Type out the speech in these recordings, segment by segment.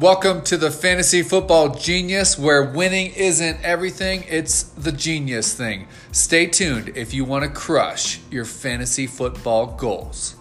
Welcome to the Fantasy Football Genius, where winning isn't everything, it's the genius thing. Stay tuned if you want to crush your fantasy football goals.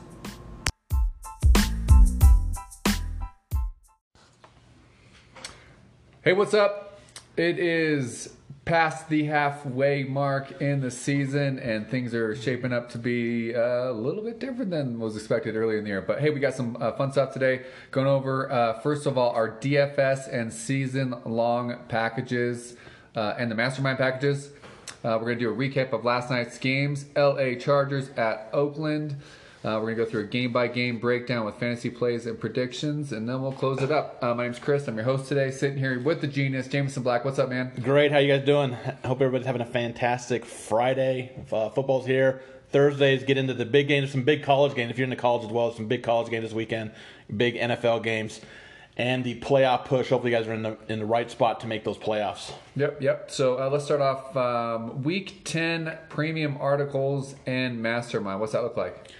Hey, what's up? It is past the halfway mark in the season, and things are shaping up to be uh, a little bit different than was expected earlier in the year. But hey, we got some uh, fun stuff today. Going over, uh, first of all, our DFS and season long packages uh, and the mastermind packages. Uh, we're going to do a recap of last night's games LA Chargers at Oakland. Uh, we're going to go through a game by game breakdown with fantasy plays and predictions, and then we'll close it up. Uh, my name's Chris. I'm your host today, sitting here with the genius, Jameson Black. What's up, man? Great. How you guys doing? Hope everybody's having a fantastic Friday. Uh, football's here. Thursdays get into the big games, some big college games. If you're in the college as well, some big college games this weekend, big NFL games, and the playoff push. Hopefully, you guys are in the in the right spot to make those playoffs. Yep, yep. So uh, let's start off um, week 10 premium articles and mastermind. What's that look like?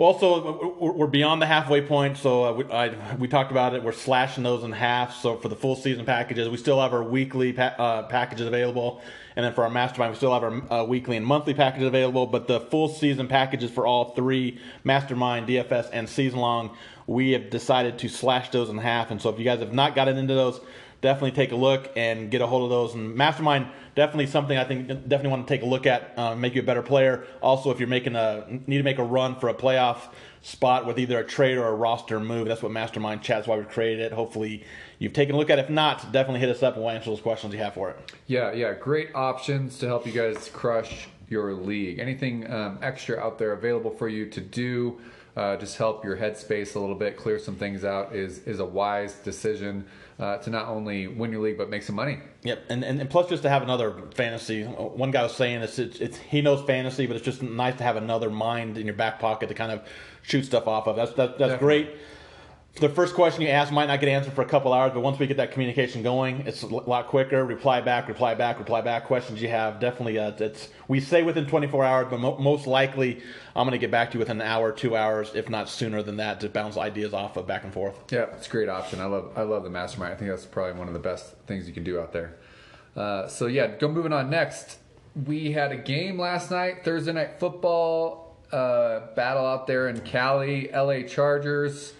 Well, so we're beyond the halfway point. So uh, we, I, we talked about it. We're slashing those in half. So for the full season packages, we still have our weekly pa- uh, packages available, and then for our mastermind, we still have our uh, weekly and monthly packages available. But the full season packages for all three mastermind, DFS, and season long, we have decided to slash those in half. And so if you guys have not gotten into those, definitely take a look and get a hold of those. And Mastermind, definitely something I think definitely want to take a look at, uh, make you a better player. Also, if you're making a need to make a run for a playoff spot with either a trade or a roster move, that's what Mastermind chat's why we created it. Hopefully, you've taken a look at. it. If not, definitely hit us up and we'll answer those questions you have for it. Yeah, yeah, great options to help you guys crush your league. Anything um, extra out there available for you to do? Uh, just help your headspace a little bit, clear some things out is is a wise decision uh, to not only win your league but make some money. Yep, and, and, and plus just to have another fantasy. One guy was saying it's, it's, it's he knows fantasy, but it's just nice to have another mind in your back pocket to kind of shoot stuff off of. That's that, that's Definitely. great the first question you ask might not get answered for a couple hours, but once we get that communication going, it's a lot quicker. Reply back, reply back, reply back. Questions you have definitely. Uh, it's we say within 24 hours, but mo- most likely I'm going to get back to you within an hour, two hours, if not sooner than that, to bounce ideas off of back and forth. Yeah, it's a great option. I love I love the mastermind. I think that's probably one of the best things you can do out there. Uh, so yeah, go moving on. Next, we had a game last night, Thursday night football uh, battle out there in Cali, LA Chargers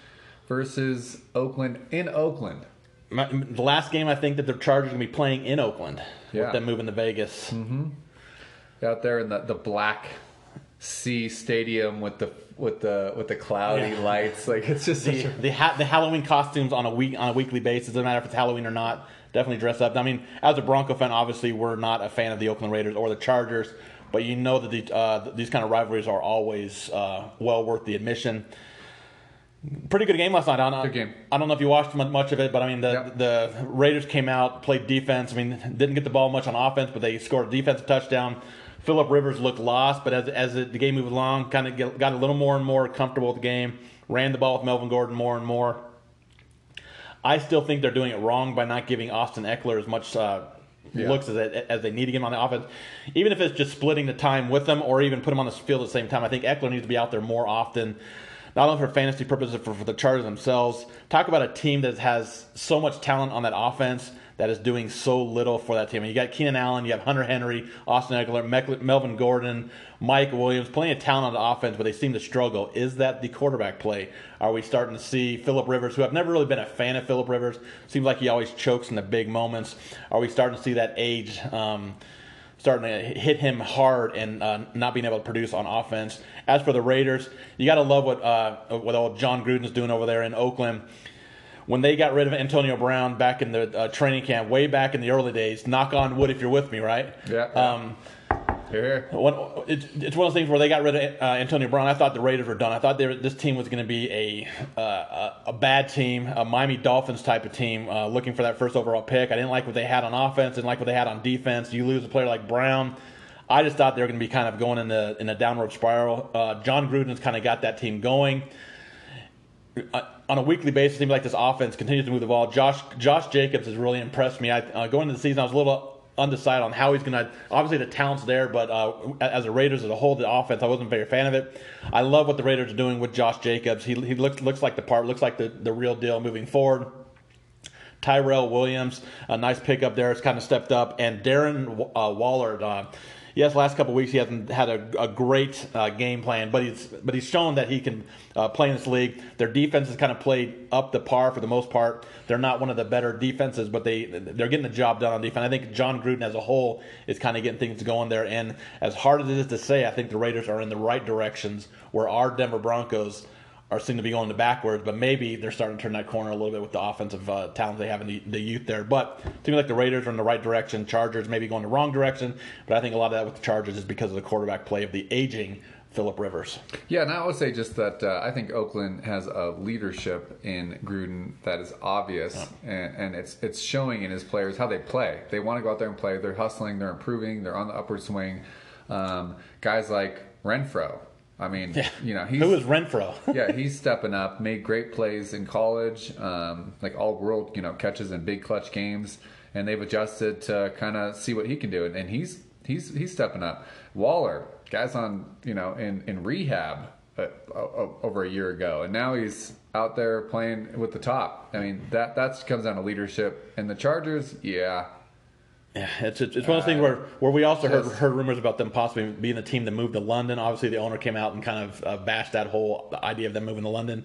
versus Oakland in Oakland. My, the last game I think that the Chargers are going to be playing in Oakland yeah. with them moving to Vegas. Mm-hmm. Out there in the, the black sea stadium with the with the with the cloudy yeah. lights, like it's just the a... the, ha- the Halloween costumes on a week on a weekly basis. Doesn't matter if it's Halloween or not. Definitely dress up. I mean, as a Bronco fan, obviously we're not a fan of the Oakland Raiders or the Chargers, but you know that the, uh, these kind of rivalries are always uh, well worth the admission pretty good game last night. I don't, good game. I don't know if you watched much of it, but I mean the yep. the Raiders came out, played defense. I mean, didn't get the ball much on offense, but they scored a defensive touchdown. Philip Rivers looked lost, but as as the game moved along, kind of got a little more and more comfortable with the game. Ran the ball with Melvin Gordon more and more. I still think they're doing it wrong by not giving Austin Ekeler as much uh, yeah. looks as, as they need to get him on the offense. Even if it's just splitting the time with them or even put him on the field at the same time, I think Ekeler needs to be out there more often not only for fantasy purposes, but for the Chargers themselves. Talk about a team that has so much talent on that offense that is doing so little for that team. you got Keenan Allen, you have Hunter Henry, Austin Ekeler, Melvin Gordon, Mike Williams, plenty of talent on the offense, but they seem to struggle. Is that the quarterback play? Are we starting to see Philip Rivers, who I've never really been a fan of Philip Rivers, seems like he always chokes in the big moments. Are we starting to see that age? Um, starting to hit him hard and uh, not being able to produce on offense. As for the Raiders, you got to love what uh, what old Jon Gruden's doing over there in Oakland. When they got rid of Antonio Brown back in the uh, training camp, way back in the early days, knock on wood if you're with me, right? Yeah. Um, It's, it's one of those things where they got rid of uh, Antonio Brown. I thought the Raiders were done. I thought were, this team was going to be a, uh, a bad team, a Miami Dolphins type of team, uh, looking for that first overall pick. I didn't like what they had on offense. Didn't like what they had on defense. You lose a player like Brown. I just thought they were going to be kind of going in the in a downward spiral. Uh, Jon Gruden's kind of got that team going. Uh, on a weekly basis, it seems like this offense continues to move the ball. Josh Josh Jacobs has really impressed me. I, uh, going into the season, I was a little undecided on how he's going to. Obviously, the talent's there, but uh, as a Raiders as a whole, the offense, I wasn't a very fan of it. I love what the Raiders are doing with Josh Jacobs. He, he looks looks like the part, looks like the, the real deal moving forward. Tyrell Williams, a nice pickup there, has kind of stepped up, and Darren uh, Waller. Uh, yes, last couple weeks he hasn't had a, a great uh, game plan, but he's but he's shown that he can uh, play in this league. Their defense has kind of played up the par for the most part. They're not one of the better defenses, but they they're getting the job done on defense. I think Jon Gruden as a whole is kind of getting things going there. And as hard as it is to say, I think the Raiders are in the right directions. Where our Denver Broncos are seem to be going to backwards, but maybe they're starting to turn that corner a little bit with the offensive uh, talent they have in the, the, youth there. But it seems like the Raiders are in the right direction. Chargers maybe going the wrong direction, but I think a lot of that with the Chargers is because of the quarterback play of the aging Philip Rivers. Yeah, and I would say just that uh, I think Oakland has a leadership in Gruden that is obvious, yeah. and, and, it's it's showing in his players how they play. They want to go out there and play. They're hustling. They're improving. They're on the upward swing. Um, guys like Renfrow, I mean, yeah. you know, he's, who is Renfrow? yeah, he's stepping up. Made great plays in college, um, like all world, you know, catches in big clutch games, and they've adjusted to kind of see what he can do, and he's he's he's stepping up. Waller, guys on you know in in rehab uh, over a year ago, and now he's out there playing with the top. I mean, that that comes down to leadership. And the Chargers, yeah, yeah, it's it's, one of those things where, where we also heard heard rumors about them possibly being the team that moved to London. Obviously, the owner came out and kind of uh, bashed that whole idea of them moving to London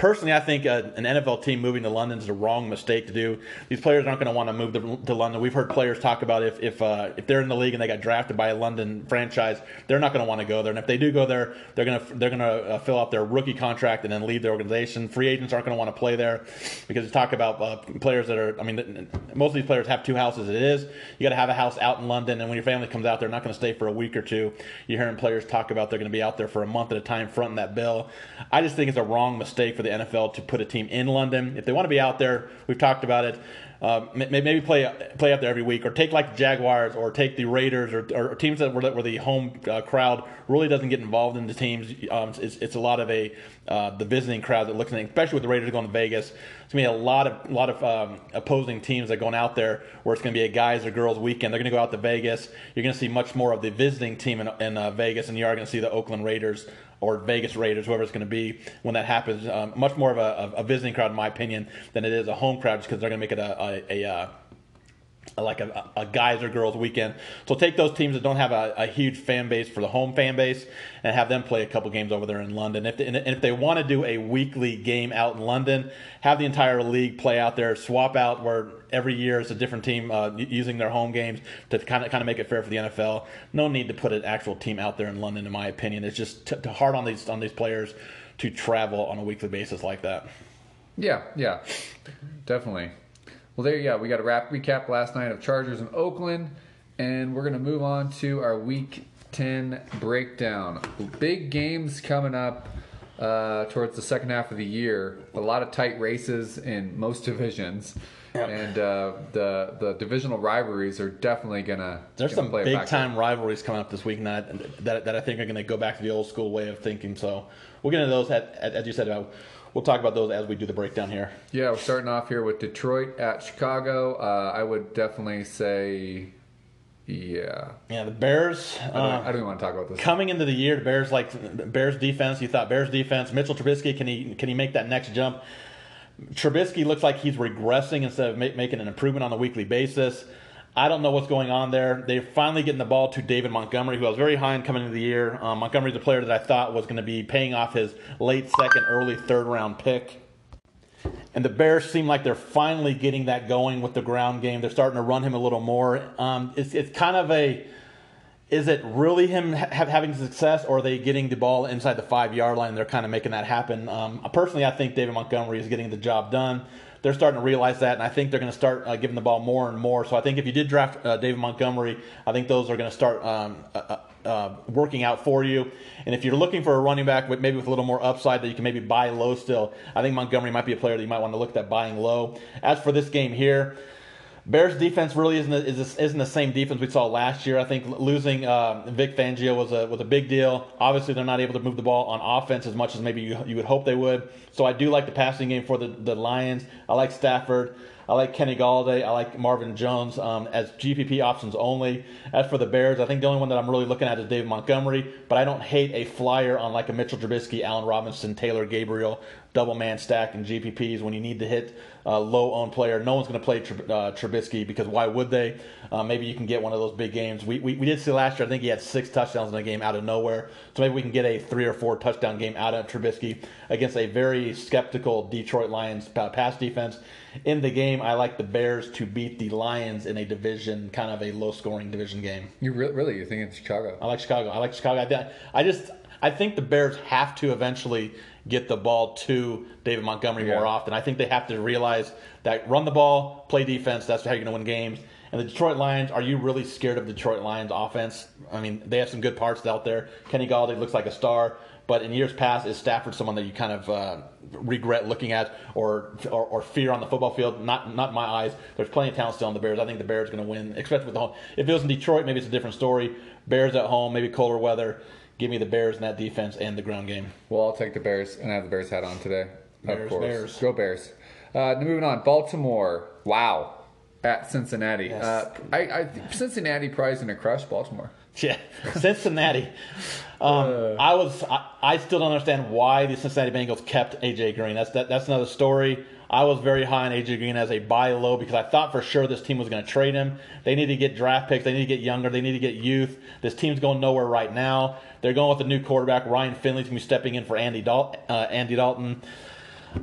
personally, I think uh, an NFL team moving to London is the wrong mistake to do. These players aren't going to want to move to, London. We've heard players talk about if if uh, if they're in the league and they got drafted by a London franchise, they're not going to want to go there. And if they do go there, they're going to they're going to uh, fill out their rookie contract and then leave the organization. Free agents aren't going to want to play there because you talk about uh, players that are. I mean, most of these players have two houses. It is you got to have a house out in London, and when your family comes out, they're not going to stay for a week or two. You're hearing players talk about they're going to be out there for a month at a time, fronting that bill. I just think it's a wrong mistake for the NFL to put a team in London. If they want to be out there, we've talked about it. Uh, maybe play play out there every week, or take like the Jaguars, or take the Raiders, or, or teams that where, where the home uh, crowd really doesn't get involved in the teams. Um, it's, it's, a lot of a uh, the visiting crowd that looks in, especially with the Raiders going to Vegas. It's gonna be a lot of lot of um, opposing teams that are going out there, where it's gonna be a guys or girls weekend. They're gonna go out to Vegas. You're gonna see much more of the visiting team in, in uh, Vegas, and you are gonna see the Oakland Raiders or Vegas Raiders, whoever it's going to be when that happens. Um, much more of a, a, visiting crowd, in my opinion, than it is a home crowd, just because they're going to make it a, a, a, uh, like a, a, guys or girls weekend. So take those teams that don't have a, a, huge fan base for the home fan base and have them play a couple games over there in London. If they, and if they want to do a weekly game out in London, have the entire league play out there, swap out where every year it's a different team uh, using their home games to kind of kind of make it fair for the NFL. No need to put an actual team out there in London, in my opinion. It's just t- hard on these on these players to travel on a weekly basis like that. Yeah, yeah, definitely. Well, there, yeah, we got a wrap recap last night of Chargers in Oakland, and we're gonna move on to our Week 10 breakdown. Big games coming up uh, towards the second half of the year. A lot of tight races in most divisions. Yep. And uh, the the divisional rivalries are definitely gonna. There's gonna some big time rivalries coming up this week that, that that I think are gonna go back to the old school way of thinking. So we'll get into those at, as you said. We'll talk about those as we do the breakdown here. Yeah, we're starting off here with Detroit at Chicago. Uh, I would definitely say yeah. Yeah, the Bears. I don't, uh, I don't, even want to talk about this. Coming into the year, the Bears like Bears defense. You thought Bears defense. Mitchell Trubisky can he can he make that next jump? Trubisky looks like he's regressing instead of ma- making an improvement on a weekly basis. I don't know what's going on there. They're finally getting the ball to David Montgomery, who I was very high on coming into the year. Um, Montgomery's a player that I thought was going to be paying off his late second, early third round pick. And the Bears seem like they're finally getting that going with the ground game. They're starting to run him a little more. Um, it's, it's kind of a is it really him ha- having success, or are they getting the ball inside the five yard line? They're kind of making that happen. Um, personally, I think David Montgomery is getting the job done. They're starting to realize that, and I think they're going to start uh, giving the ball more and more. So I think if you did draft uh, David Montgomery, I think those are going to start um, uh, uh, uh, working out for you. And if you're looking for a running back with maybe with a little more upside that you can maybe buy low still, I think Montgomery might be a player that you might want to look at buying low. As for this game here. Bears defense really isn't the, isn't the same defense we saw last year. I think losing uh, Vic Fangio was a was a big deal. Obviously, they're not able to move the ball on offense as much as maybe you, you would hope they would. So I do like the passing game for the, the Lions. I like Stafford. I like Kenny Golladay. I like Marvin Jones um, as GPP options only. As for the Bears, I think the only one that I'm really looking at is David Montgomery, but I don't hate a flyer on like a Mitchell Trubisky, Allen Robinson, Taylor Gabriel double man stack in GPPs when you need to hit a low owned player. No one's going to play uh, Trubisky because why would they? Uh, maybe you can get one of those big games. We, we, we did see last year, I think he had six touchdowns in a game out of nowhere. So maybe we can get a three or four touchdown game out of Trubisky against a very skeptical Detroit Lions pass defense. In the game, I like the Bears to beat the Lions in a division, kind of a low scoring division game. You re- really? You think it's Chicago? I like Chicago. I like Chicago. I, I just I think the Bears have to eventually get the ball to David Montgomery yeah. more often. I think they have to realize that run the ball, play defense. That's how you're going to win games. And the Detroit Lions, are you really scared of Detroit Lions offense? I mean, they have some good parts out there. Kenny Golladay looks like a star, but in years past, is Stafford someone that you kind of uh, regret looking at or, or, or fear on the football field? Not not my eyes. There's plenty of talent still on the Bears. I think the Bears are going to win, especially with the home. If it was in Detroit, maybe it's a different story. Bears at home, maybe colder weather give me the Bears in that defense and the ground game. Well, I'll take the Bears, and I have the Bears hat on today. Bears, of course. Bears. Go Bears. Uh, moving on, Baltimore. Wow. At Cincinnati. Yes. Uh, I, I Cincinnati probably going to crush Baltimore. Yeah, Cincinnati. Um, uh, I was. I, I, still don't understand why the Cincinnati Bengals kept AJ Green. That's that, that's another story. I was very high on AJ Green as a buy low because I thought for sure this team was going to trade him. They need to get draft picks. They need to get younger. They need to get youth. This team's going nowhere right now. They're going with a new quarterback. Ryan Finley's going to be stepping in for Andy, Dal- uh, Andy Dalton.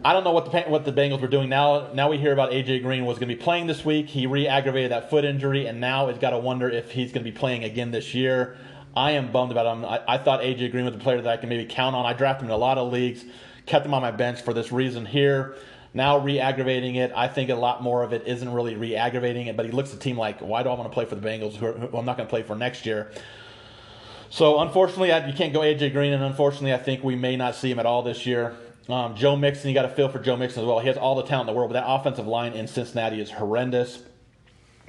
I don't know what the what the Bengals were doing now. Now we hear about AJ Green was going to be playing this week. He re-aggravated that foot injury, and now it's got to wonder if he's going to be playing again this year. I am bummed about him. I, I thought AJ Green was a player that I can maybe count on. I drafted him in a lot of leagues, kept him on my bench for this reason here. Now re-aggravating it, I think a lot more of it isn't really re-aggravating it, but he looks at the team like, why do I want to play for the Bengals, who, who I'm not going to play for next year? So unfortunately, I, you can't go AJ Green, and unfortunately, I think we may not see him at all this year. Um, Joe Mixon, you got to feel for Joe Mixon as well. He has all the talent in the world, but that offensive line in Cincinnati is horrendous.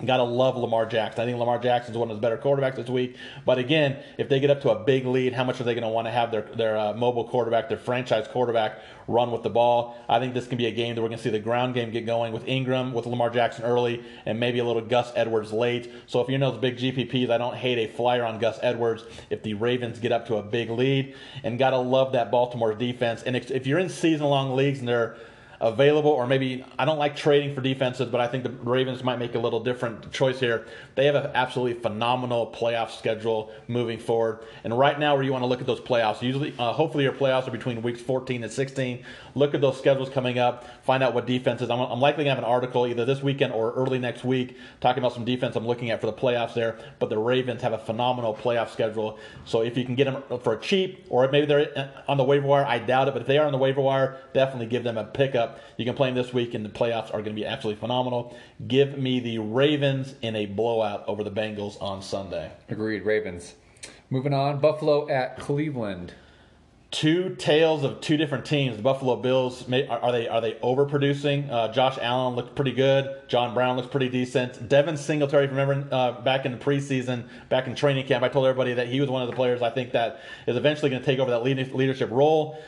Got to love Lamar Jackson. I think Lamar Jackson is one of the better quarterbacks this week. But again, if they get up to a big lead, how much are they going to want to have their their uh, mobile quarterback, their franchise quarterback, run with the ball? I think this can be a game that we're going to see the ground game get going with Ingram, with Lamar Jackson early, and maybe a little Gus Edwards late. So if you're in those big GPPs, I don't hate a flyer on Gus Edwards if the Ravens get up to a big lead. And got to love that Baltimore defense. And if, if you're in season long leagues and they're available, or maybe I don't like trading for defenses, but I think the Ravens might make a little different choice here. They have an absolutely phenomenal playoff schedule moving forward, and right now, where you want to look at those playoffs, usually, uh, hopefully, your playoffs are between weeks 14 and 16. Look at those schedules coming up, find out what defenses. I'm, I'm likely gonna have an article either this weekend or early next week talking about some defense I'm looking at for the playoffs there. But the Ravens have a phenomenal playoff schedule, so if you can get them for cheap, or maybe they're on the waiver wire, I doubt it, but if they are on the waiver wire, definitely give them a pickup you can play them this week, and the playoffs are going to be absolutely phenomenal. Give me the Ravens in a blowout over the Bengals on Sunday. Agreed, Ravens. Moving on, Buffalo at Cleveland. Two tales of two different teams. The Buffalo Bills are they are they overproducing? Uh, Josh Allen looked pretty good. John Brown looks pretty decent. Devin Singletary, remember uh, back in the preseason, back in training camp, I told everybody that he was one of the players I think that is eventually going to take over that leadership role.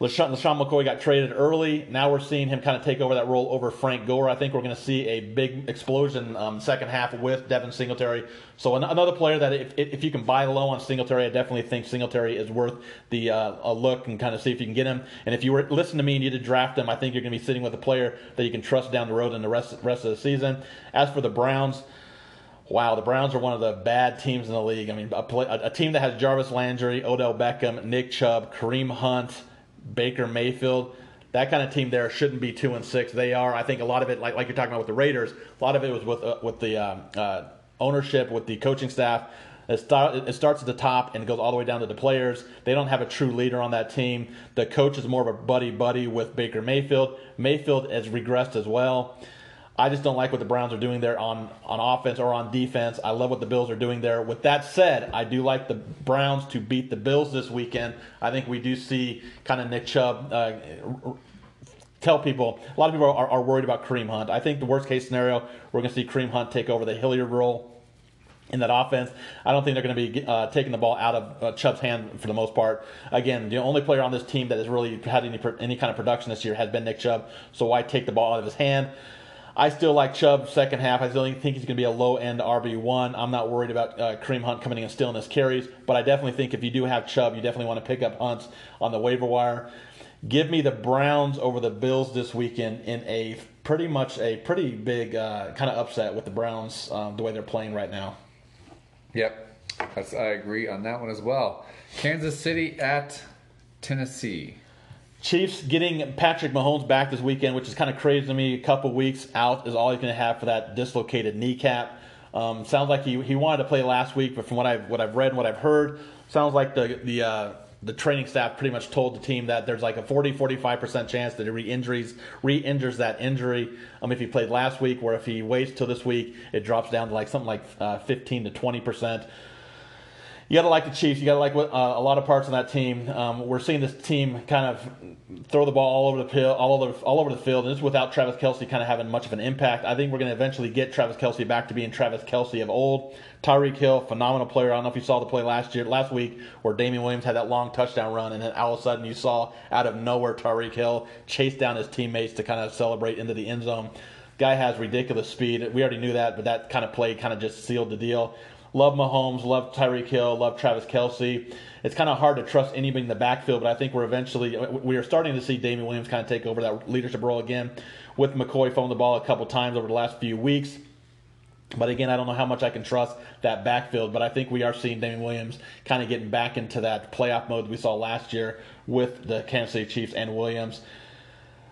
LeSean, LeSean McCoy got traded early. Now we're seeing him kind of take over that role over Frank Gore. I think we're going to see a big explosion um, second half with Devin Singletary. So an- another player that if, if you can buy low on Singletary, I definitely think Singletary is worth the uh, a look and kind of see if you can get him. And if you were listen to me and you did draft him, I think you're going to be sitting with a player that you can trust down the road in the rest rest of the season. As for the Browns. Wow, the Browns are one of the bad teams in the league. I mean, a, play, a, a team that has Jarvis Landry, Odell Beckham, Nick Chubb, Kareem Hunt, Baker Mayfield. That kind of team there shouldn't be two and six. They are. I think a lot of it, like, like you're talking about with the Raiders, a lot of it was with uh, with the uh, uh, ownership, with the coaching staff. It, start, it starts at the top and goes all the way down to the players. They don't have a true leader on that team. The coach is more of a buddy buddy with Baker Mayfield. Mayfield has regressed as well. I just don't like what the Browns are doing there on, on offense or on defense. I love what the Bills are doing there. With that said, I do like the Browns to beat the Bills this weekend. I think we do see kind of Nick Chubb uh, tell people. A lot of people are, are, worried about Kareem Hunt. I think the worst case scenario, we're going to see Kareem Hunt take over the Hilliard role in that offense. I don't think they're going to be uh, taking the ball out of uh, Chubb's hand for the most part. Again, the only player on this team that has really had any any kind of production this year has been Nick Chubb. So why take the ball out of his hand? I still like Chubb second half. I still think he's going to be a low end RB one. I'm not worried about uh, Kareem Hunt coming in and stealing his carries, but I definitely think if you do have Chubb, you definitely want to pick up Hunts on the waiver wire. Give me the Browns over the Bills this weekend in a pretty much a pretty big uh, kind of upset with the Browns um, the way they're playing right now. Yep, That's, I agree on that one as well. Kansas City at Tennessee. Chiefs getting Patrick Mahomes back this weekend, which is kind of crazy to me. A couple weeks out is all he's going to have for that dislocated kneecap. Um, sounds like he, he wanted to play last week, but from what I've what I've read and what I've heard, sounds like the the uh, the training staff pretty much told the team that there's like a 40 45% chance that he re-injuries re-injures that injury um, if he played last week or if he waits till this week it drops down to like something like uh, 15 to 20% you got to like the Chiefs. You got to like uh, a lot of parts of that team. Um, we're seeing this team kind of throw the ball all over the field, all over all over the field, and this without Travis Kelce kind of having much of an impact. I think we're going to eventually get Travis Kelce back to being Travis Kelce of old. Tyreek Hill, phenomenal player. I don't know if you saw the play last year, last week, where Damien Williams had that long touchdown run, and then all of a sudden you saw out of nowhere Tyreek Hill chase down his teammates to kind of celebrate into the end zone. Guy has ridiculous speed. We already knew that, but that kind of play kind of just sealed the deal. Love Mahomes, love Tyreek Hill, love Travis Kelce. It's kind of hard to trust anybody in the backfield, but I think we're eventually we are starting to see Damien Williams kind of take over that leadership role again, with McCoy throwing the ball a couple times over the last few weeks. But again, I don't know how much I can trust that backfield. But I think we are seeing Damien Williams kind of getting back into that playoff mode we saw last year with the Kansas City Chiefs and Williams.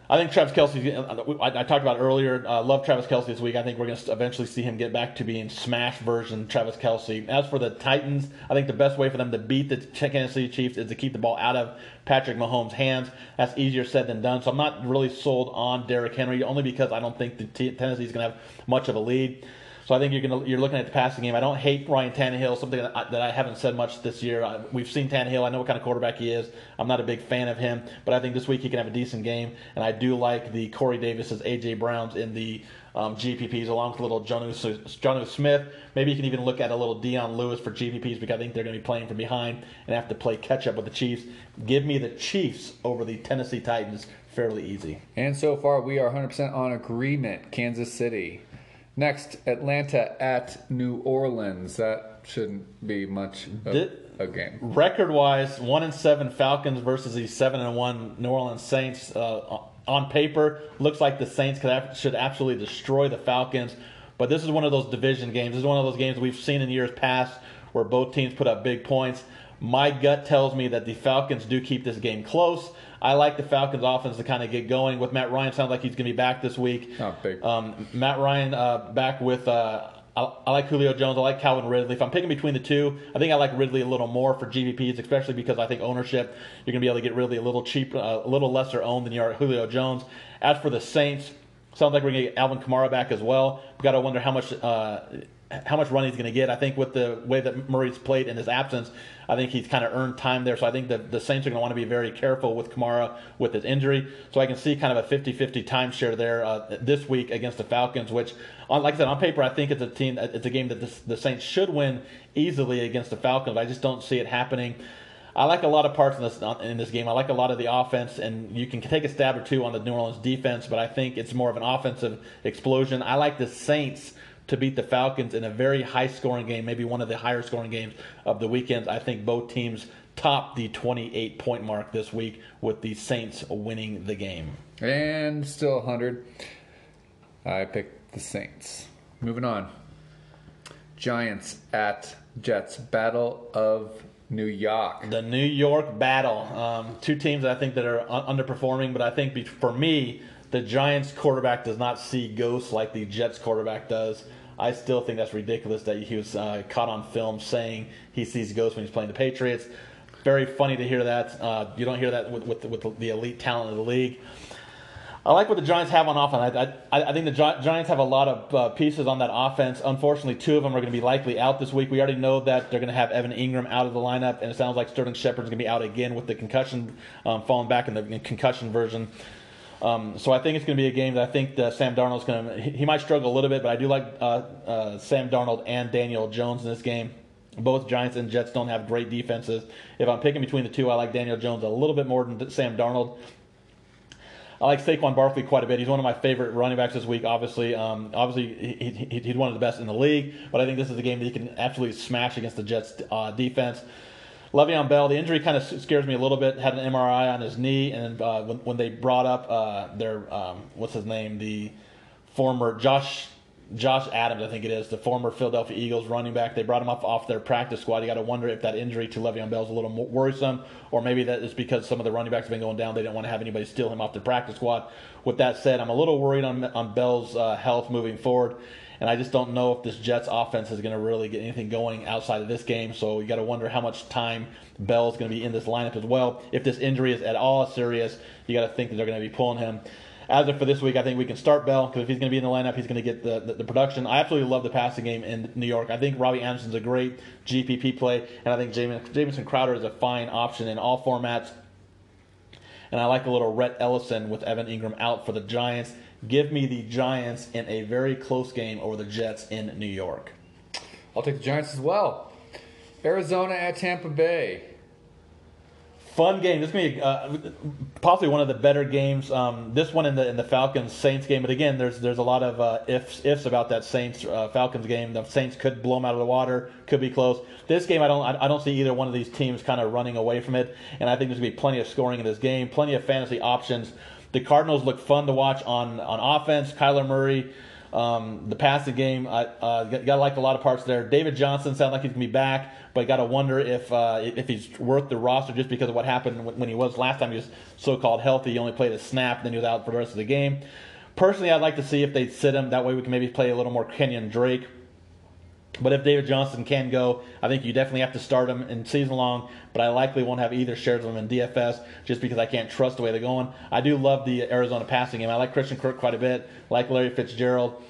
I think Travis Kelce. I, I talked about earlier. Uh, love Travis Kelce this week. I think we're going to eventually see him get back to being smash version Travis Kelce. As for the Titans, I think the best way for them to beat the Kansas City Chiefs is to keep the ball out of Patrick Mahomes' hands. That's easier said than done. So I'm not really sold on Derrick Henry, only because I don't think the T- Tennessee is going to have much of a lead. So I think you're gonna you're looking at the passing game. I don't hate Ryan Tannehill, something that I, that I haven't said much this year. I, we've seen Tannehill. I know what kind of quarterback he is. I'm not a big fan of him, but I think this week he can have a decent game. And I do like the Corey Davis's, AJ Browns in the um, GPPs along with a little Jonnu Smith. Maybe you can even look at a little Dion Lewis for GPPs because I think they're going to be playing from behind and have to play catch up with the Chiefs. Give me the Chiefs over the Tennessee Titans fairly easy. And so far, we are 100% on agreement. Kansas City. Next, Atlanta at New Orleans. That shouldn't be much of a game. Record wise, one and seven Falcons versus the seven and one New Orleans Saints. Uh, on paper, looks like the Saints could should absolutely destroy the Falcons. But this is one of those division games. This is one of those games we've seen in years past where both teams put up big points. My gut tells me that the Falcons do keep this game close. I like the Falcons' offense to kind of get going. With Matt Ryan, sounds like he's going to be back this week. Oh, big. Um, Matt Ryan uh, back with. Uh, I, I, like Julio Jones. I like Calvin Ridley. If I'm picking between the two, I think I like Ridley a little more for GPPs, especially because I think ownership you're going to be able to get Ridley a little cheap, uh, a little lesser owned than you are Julio Jones. As for the Saints, sounds like we're going to get Alvin Kamara back as well. We got to wonder how much uh, how much run he's going to get. I think with the way that Murray's played in his absence, I think he's kind of earned time there. So I think that the Saints are going to want to be very careful with Kamara with his injury. So I can see kind of a 50-50 timeshare there uh, this week against the Falcons, which, on, like I said, on paper, I think it's a team, it's a game that the, the Saints should win easily against the Falcons. I just don't see it happening. I like a lot of parts in this in this game. I like a lot of the offense, and you can take a stab or two on the New Orleans defense, but I think it's more of an offensive explosion. I like the Saints to beat the Falcons in a very high scoring game, maybe one of the higher scoring games of the weekend. I think both teams top the 28 point mark this week with the Saints winning the game. And still 100. I picked the Saints. Moving on. Giants at Jets. Battle of New York. The New York battle. Um, two teams I think that are un- underperforming, but I think for me, the Giants quarterback does not see ghosts like the Jets quarterback does. I still think that's ridiculous that he was uh, caught on film saying he sees ghosts when he's playing the Patriots. Very funny to hear that. Uh, you don't hear that with, with, with, the elite talent of the league. I like what the Giants have on offense. I, I, I think the Giants have a lot of uh, pieces on that offense. Unfortunately, two of them are going to be likely out this week. We already know that they're going to have Evan Engram out of the lineup, and it sounds like Sterling Shepard's going to be out again with the concussion, um, falling back in the concussion version. Um, so I think it's going to be a game that I think that Sam Darnold's going to. He might struggle a little bit, but I do like uh, uh, Sam Darnold and Daniel Jones in this game. Both Giants and Jets don't have great defenses. If I'm picking between the two, I like Daniel Jones a little bit more than Sam Darnold. I like Saquon Barkley quite a bit. He's one of my favorite running backs this week. Obviously, um, obviously he, he, he's one of the best in the league. But I think this is a game that he can absolutely smash against the Jets uh, defense. Le'Veon Bell, the injury kind of scares me a little bit. Had an MRI on his knee, and uh, when, when, they brought up uh, their um, what's his name, the former Josh Josh Adams, I think it is, the former Philadelphia Eagles running back. They brought him up off their practice squad. You got to wonder if that injury to Le'Veon Bell is a little more worrisome, or maybe that is because some of the running backs have been going down. They didn't want to have anybody steal him off the practice squad. With that said, I'm a little worried on on Bell's uh, health moving forward, and I just don't know if this Jets offense is going to really get anything going outside of this game. So you got to wonder how much time Bell is going to be in this lineup as well. If this injury is at all serious, you got to think that they're going to be pulling him as of for this week, I think we can start Bell because if he's going to be in the lineup, he's going to get the, the, the, production. I absolutely love the passing game in New York. I think Robbie Anderson's a great GPP play, and I think Jamison Crowder is a fine option in all formats. And I like a little Rhett Ellison with Evan Engram out for the Giants. Give me the Giants in a very close game over the Jets in New York. I'll take the Giants as well. Arizona at Tampa Bay fun game. This is gonna be uh, possibly one of the better games. Um, this one in the in the Falcons Saints game, but again, there's there's a lot of uh, ifs ifs about that Saints uh, Falcons game. The Saints could blow them out of the water, could be close. This game, I don't I, I don't see either one of these teams kind of running away from it, and I think there's gonna be plenty of scoring in this game, plenty of fantasy options. The Cardinals look fun to watch on on offense. Kyler Murray. Um, the passing game, I uh, got, like a lot of parts there. David Johnson sounds like he's gonna be back, but got to wonder if uh, if he's worth the roster just because of what happened when he was last time he was so-called healthy. He only played a snap, then he was out for the rest of the game. Personally, I'd like to see if they sit him. That way, we can maybe play a little more Kenyon Drake. But if David Johnson can go, I think you definitely have to start him in season long. But I likely won't have either shares of him in DFS just because I can't trust the way they're going. I do love the Arizona passing game. I like Christian Kirk quite a bit, like Larry Fitzgerald.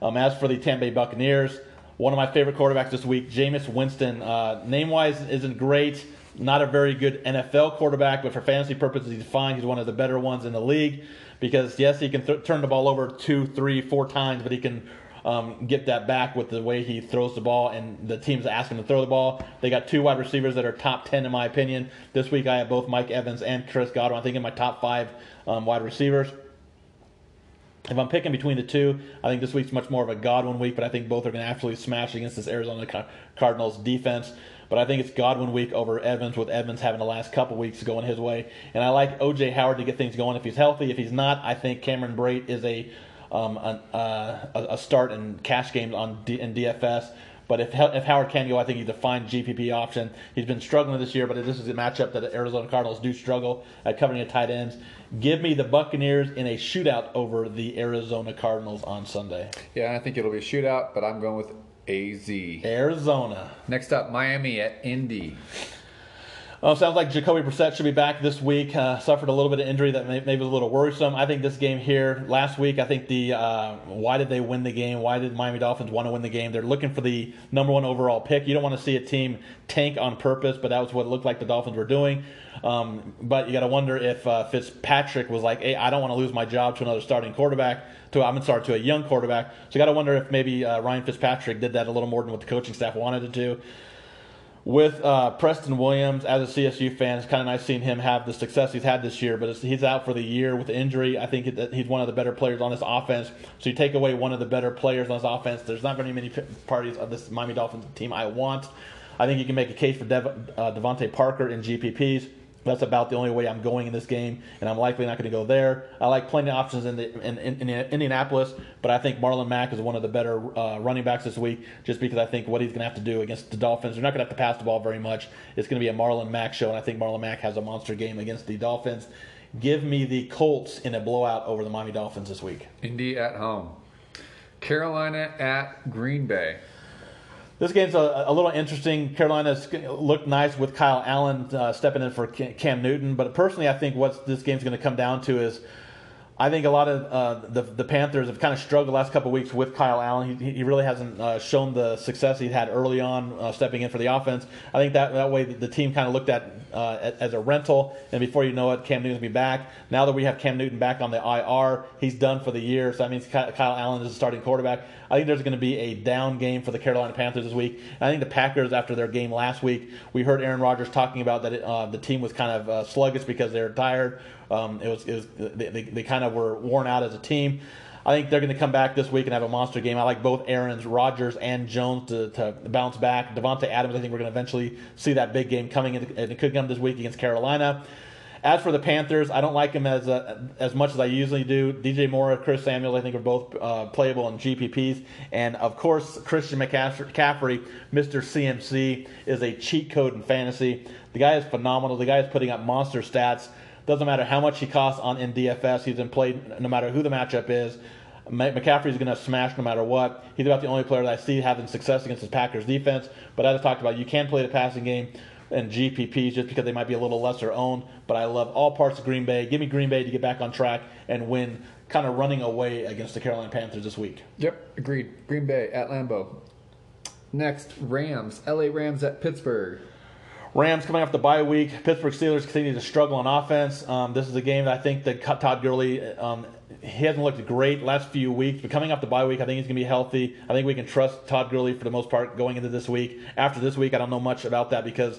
Um, as for the Tampa Bay Buccaneers, one of my favorite quarterbacks this week, Jameis Winston. Uh, name wise isn't great. Not a very good NFL quarterback, but for fantasy purposes, he's fine. He's one of the better ones in the league because, yes, he can th- turn the ball over two, three, four times, but he can um, get that back with the way he throws the ball, and the teams ask him to throw the ball. They got two wide receivers that are top 10 in my opinion. This week I have both Mike Evans and Chris Godwin, I think, in my top five um, wide receivers. If I'm picking between the two, I think this week's much more of a Godwin week, but I think both are going to absolutely smash against this Arizona Cardinals defense. But I think it's Godwin week over Evans, with Evans having the last couple weeks going his way. And I like O.J. Howard to get things going if he's healthy. If he's not, I think Cameron Brate is a um, uh, a, a, start in cash games on D, in DFS. But if if Howard can go, I think he's a fine GPP option. He's been struggling this year, but this is a matchup that the Arizona Cardinals do struggle at covering a tight ends. Give me the Buccaneers in a shootout over the Arizona Cardinals on Sunday. Yeah, I think it'll be a shootout, but I'm going with AZ. Arizona. Next up, Miami at Indy. Uh, sounds like Jacoby Brissett should be back this week. Uh, suffered a little bit of injury that may, maybe was a little worrisome. I think this game here last week. I think the uh, why did they win the game? Why did Miami Dolphins want to win the game? They're looking for the number one overall pick. You don't want to see a team tank on purpose, but that was what it looked like the Dolphins were doing. Um, but you got to wonder if uh, Fitzpatrick was like, "Hey, I don't want to lose my job to another starting quarterback." To I'm sorry, to a young quarterback. So you got to wonder if maybe uh, Ryan Fitzpatrick did that a little more than what the coaching staff wanted to do with uh, Preston Williams as a CSU fan, it's kind of nice seeing him have the success he's had this year. But he's out for the year with injury. I think that he's one of the better players on this offense. So you take away one of the better players on this offense. There's not very many parties of this Miami Dolphins team I want. I think you can make a case for Dev- uh, DeVante Parker in GPPs. That's about the only way I'm going in this game, and I'm likely not going to go there. I like plenty of options in, the, in, in, in Indianapolis, but I think Marlon Mack is one of the better uh, running backs this week, just because I think what he's going to have to do against the Dolphins, they're not going to have to pass the ball very much. It's going to be a Marlon Mack show, and I think Marlon Mack has a monster game against the Dolphins. Give me the Colts in a blowout over the Miami Dolphins this week. Indy at home. Carolina at Green Bay. This game's a, a little interesting. Carolina's looked nice with Kyle Allen uh, stepping in for Cam Newton, but personally, I think what this game's going to come down to is I think a lot of uh, the the Panthers have kind of struggled the last couple weeks with Kyle Allen. He, he really hasn't uh, shown the success he had early on uh, stepping in for the offense. I think that that way the team kind of looked at uh, as a rental, and before you know it, Cam Newton's be back. Now that we have Cam Newton back on the IR, he's done for the year. So that means Kyle Allen is the starting quarterback. I think there's going to be a down game for the Carolina Panthers this week. I think the Packers, after their game last week, we heard Aaron Rodgers talking about that it, uh, the team was kind of uh, sluggish because they're tired um, it was, it was they, they, they kind of were worn out as a team. I think they're going to come back this week and have a monster game. I like both Aaron's, Rodgers, and Jones to, to bounce back. Davante Adams, I think we're going to eventually see that big game coming, and it could come this week against Carolina. As for the Panthers, I don't like them as uh, as much as I usually do. DJ Moore, Chris Samuels, I think are both uh, playable in GPPs, and of course Christian McCaffrey, Mr. CMC, is a cheat code in fantasy. The guy is phenomenal. The guy is putting up monster stats. Doesn't matter how much he costs on in DFS. He's in play no matter who the matchup is. McCaffrey's going to smash no matter what. He's about the only player that I see having success against the Packers defense. But as I talked about, you can play the passing game and GPPs just because they might be a little lesser owned. But I love all parts of Green Bay. Give me Green Bay to get back on track and win, kind of running away against the Carolina Panthers this week. Yep, agreed. Green Bay at Lambeau. Next, Rams. LA Rams at Pittsburgh. Rams coming off the bye week. Pittsburgh Steelers continue to struggle on offense. Um, this is a game that I think that Todd Gurley, um, he hasn't looked great last few weeks, but coming off the bye week, I think he's going to be healthy. I think we can trust Todd Gurley for the most part going into this week. After this week, I don't know much about that because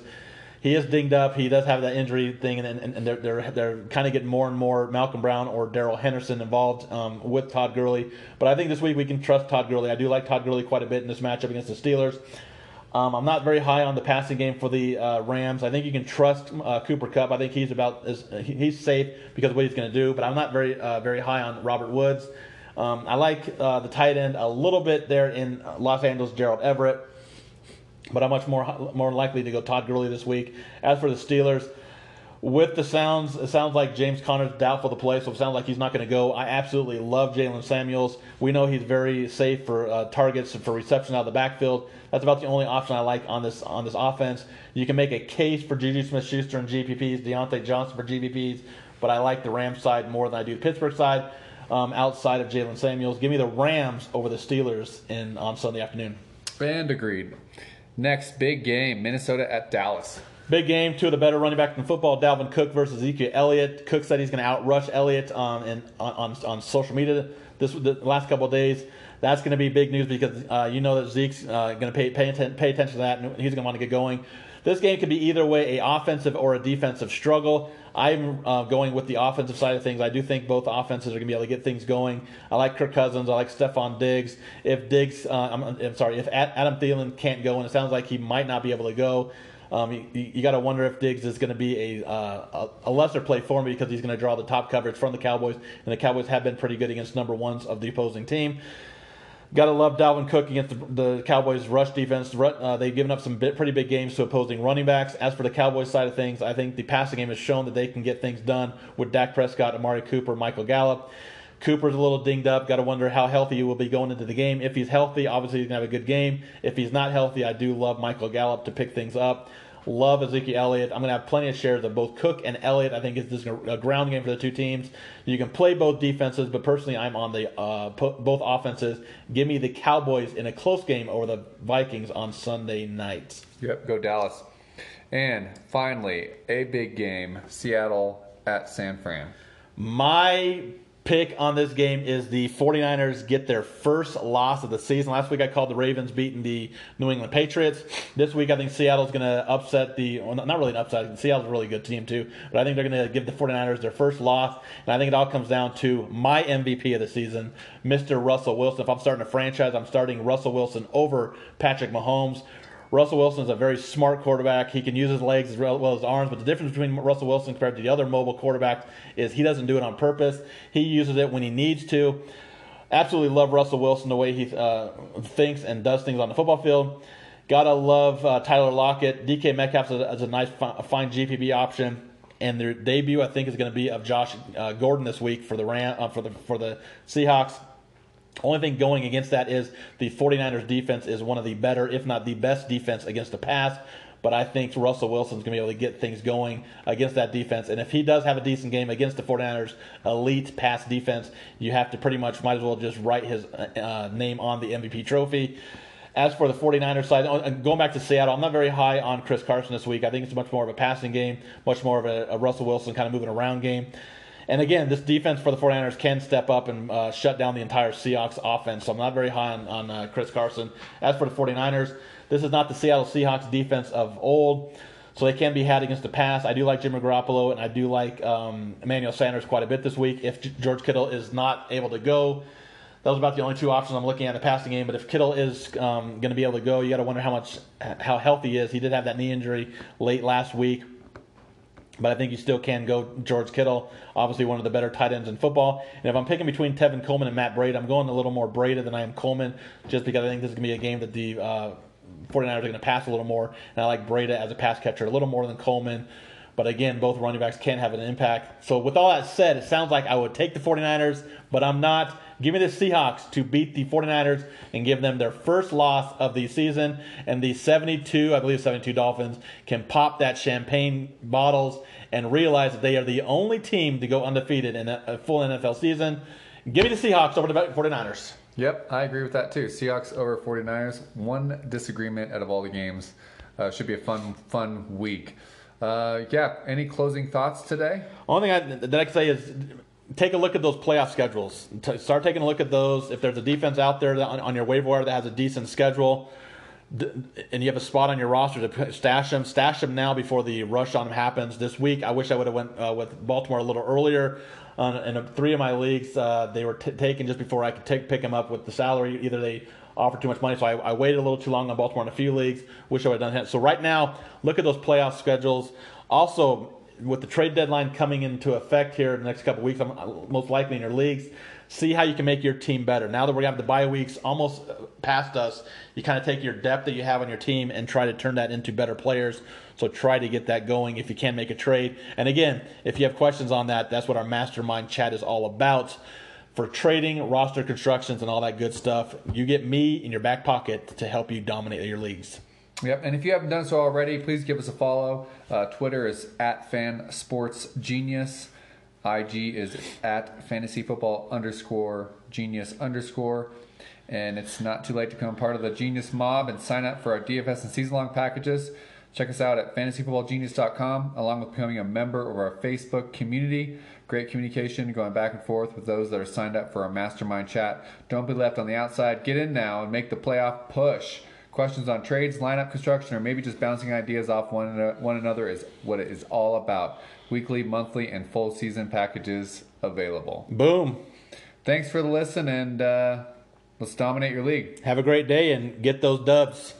he is dinged up. He does have that injury thing, and, and, and they're, they're, they're kind of getting more and more Malcolm Brown or Darrell Henderson involved um, with Todd Gurley. But I think this week we can trust Todd Gurley. I do like Todd Gurley quite a bit in this matchup against the Steelers. Um, I'm not very high on the passing game for the uh, Rams. I think you can trust uh, Cooper Kupp. I think he's about as, he's safe because of what he's going to do. But I'm not very uh, very high on Robert Woods. Um, I like uh, the tight end a little bit there in Los Angeles, Gerald Everett. But I'm much more more likely to go Todd Gurley this week. As for the Steelers, with the sounds, it sounds like James Conner's doubtful to play, so it sounds like he's not going to go. I absolutely love Jaylen Samuels. We know he's very safe for uh, targets and for reception out of the backfield. That's about the only option I like on this on this offense. You can make a case for Juju Smith-Schuster and GPPs, Diontae Johnson for GPPs, but I like the Rams side more than I do the Pittsburgh side. Um, outside of Jaylen Samuels, give me the Rams over the Steelers in on Sunday afternoon. And agreed. Next big game, Minnesota at Dallas. Big game, two of the better running backs in football, Dalvin Cook versus Ezekiel Elliott. Cook said he's going to outrush Elliott um, in, on, on, on social media this the last couple days. That's going to be big news because uh, you know that Zeke's uh, going to pay, pay, pay attention to that and he's going to want to get going. This game could be either way, a offensive or a defensive struggle. I'm uh, going with the offensive side of things. I do think both offenses are going to be able to get things going. I like Kirk Cousins. I like Stefon Diggs. If Diggs, uh, I'm, I'm, sorry, if Adam Thielen can't go, and it sounds like he might not be able to go, um, you, you got to wonder if Diggs is going to be a, uh, a lesser play for me because he's going to draw the top coverage from the Cowboys, and the Cowboys have been pretty good against number ones of the opposing team. Got to love Dalvin Cook against the, the Cowboys' rush defense. Uh, they've given up some bit, pretty big games to opposing running backs. As for the Cowboys side of things, I think the passing game has shown that they can get things done with Dak Prescott, Amari Cooper, Michael Gallup. Cooper's a little dinged up. Got to wonder how healthy he will be going into the game. If he's healthy, obviously he's going to have a good game. If he's not healthy, I do love Michael Gallup to pick things up. Love Ezekiel Elliott. I'm going to have plenty of shares of both Cook and Elliott. I think it's just a ground game for the two teams. You can play both defenses, but personally, I'm on the uh, both offenses. Give me the Cowboys in a close game over the Vikings on Sunday night. Yep, go Dallas. And finally, a big game: Seattle at San Fran. My pick on this game is the 49ers get their first loss of the season. Last week I called the Ravens beating the New England Patriots. This week I think Seattle's going to upset the, well, not really an upset, Seattle's a really good team too, but I think they're going to give the 49ers their first loss. And I think it all comes down to my MVP of the season, Mr. Russell Wilson. If I'm starting a franchise, I'm starting Russell Wilson over Patrick Mahomes. Russell Wilson is a very smart quarterback. He can use his legs as well as his arms, but the difference between Russell Wilson compared to the other mobile quarterbacks is he doesn't do it on purpose. He uses it when he needs to. Absolutely love Russell Wilson the way he uh, thinks and does things on the football field. Gotta love uh, Tyler Lockett. DK Metcalf is a, a nice, fine GPP option and their debut I think is going to be of Josh uh, Gordon this week for the Ram, uh, for the for the Seahawks. Only thing going against that is the 49ers defense is one of the better, if not the best defense against the pass. but I think Russell Wilson's going to be able to get things going against that defense. And if he does have a decent game against the 49ers elite pass defense, you have to pretty much might as well just write his uh, name on the MVP trophy. As for the 49ers side, uh, going back to Seattle, I'm not very high on Chris Carson this week. I think it's much more of a passing game, much more of a, a Russell Wilson kind of moving around game. And again, this defense for the 49ers can step up and uh, shut down the entire Seahawks offense. So I'm not very high on, on uh, Chris Carson. As for the 49ers, this is not the Seattle Seahawks defense of old. So they can be had against the pass. I do like Jimmy Garoppolo, and I do like um, Emmanuel Sanders quite a bit this week. If George Kittle is not able to go, that was about the only two options I'm looking at in the passing game. But if Kittle is um, going to be able to go, you got to wonder how much how healthy he is. He did have that knee injury late last week. But I think you still can go George Kittle, obviously one of the better tight ends in football. And if I'm picking between Tevin Coleman and Matt Breida, I'm going a little more Breida than I am Coleman, just because I think this is going to be a game that the uh, 49ers are going to pass a little more. And I like Breida as a pass catcher a little more than Coleman. But again, both running backs can have an impact. So with all that said, it sounds like I would take the 49ers, but I'm not. Give me the Seahawks to beat the 49ers and give them their first loss of the season. And the 72, I believe 72 Dolphins can pop that champagne bottles and realize that they are the only team to go undefeated in a full NFL season. Give me the Seahawks over the 49ers. Yep, I agree with that too. Seahawks over 49ers. One disagreement out of all the games. Uh, should be a fun, fun week. Uh, yeah, any closing thoughts today? Only thing I, that I can say is take a look at those playoff schedules. T- start taking a look at those. If there's a defense out there on, on, your waiver wire that has a decent schedule, and you have a spot on your roster to stash them, stash them now before the rush on them happens this week. I wish I would have went uh, with Baltimore a little earlier. Uh, in three of my leagues, uh, they were t- taken just before I could take, pick them up with the salary. Either they offered too much money, so I, I, waited a little too long on Baltimore in a few leagues. Wish I would have done that. So right now, look at those playoff schedules. Also, with the trade deadline coming into effect here in the next couple weeks, I'm uh, most likely in your leagues. See how you can make your team better. Now that we're gonna have the bye weeks almost uh, past us, you kind of take your depth that you have on your team and try to turn that into better players. So try to get that going if you can make a trade. And again, if you have questions on that, that's what our mastermind chat is all about. For trading, roster constructions, and all that good stuff, you get me in your back pocket to help you dominate your leagues. Yep, and if you haven't done so already, please give us a follow. Uh, Twitter is at Fan Sports Genius. IG is at Fantasy Football underscore Genius underscore. And it's not too late to become part of the Genius Mob and sign up for our DFS and season long packages. Check us out at fantasyfootballgenius.com along with becoming a member of our Facebook community. Great communication going back and forth with those that are signed up for our mastermind chat. Don't be left on the outside. Get in now and make the playoff push. Questions on trades, lineup construction, or maybe just bouncing ideas off one, one another is what it is all about. Weekly, monthly, and full season packages available. Boom. Thanks for the listen, and uh, let's dominate your league. Have a great day and get those dubs.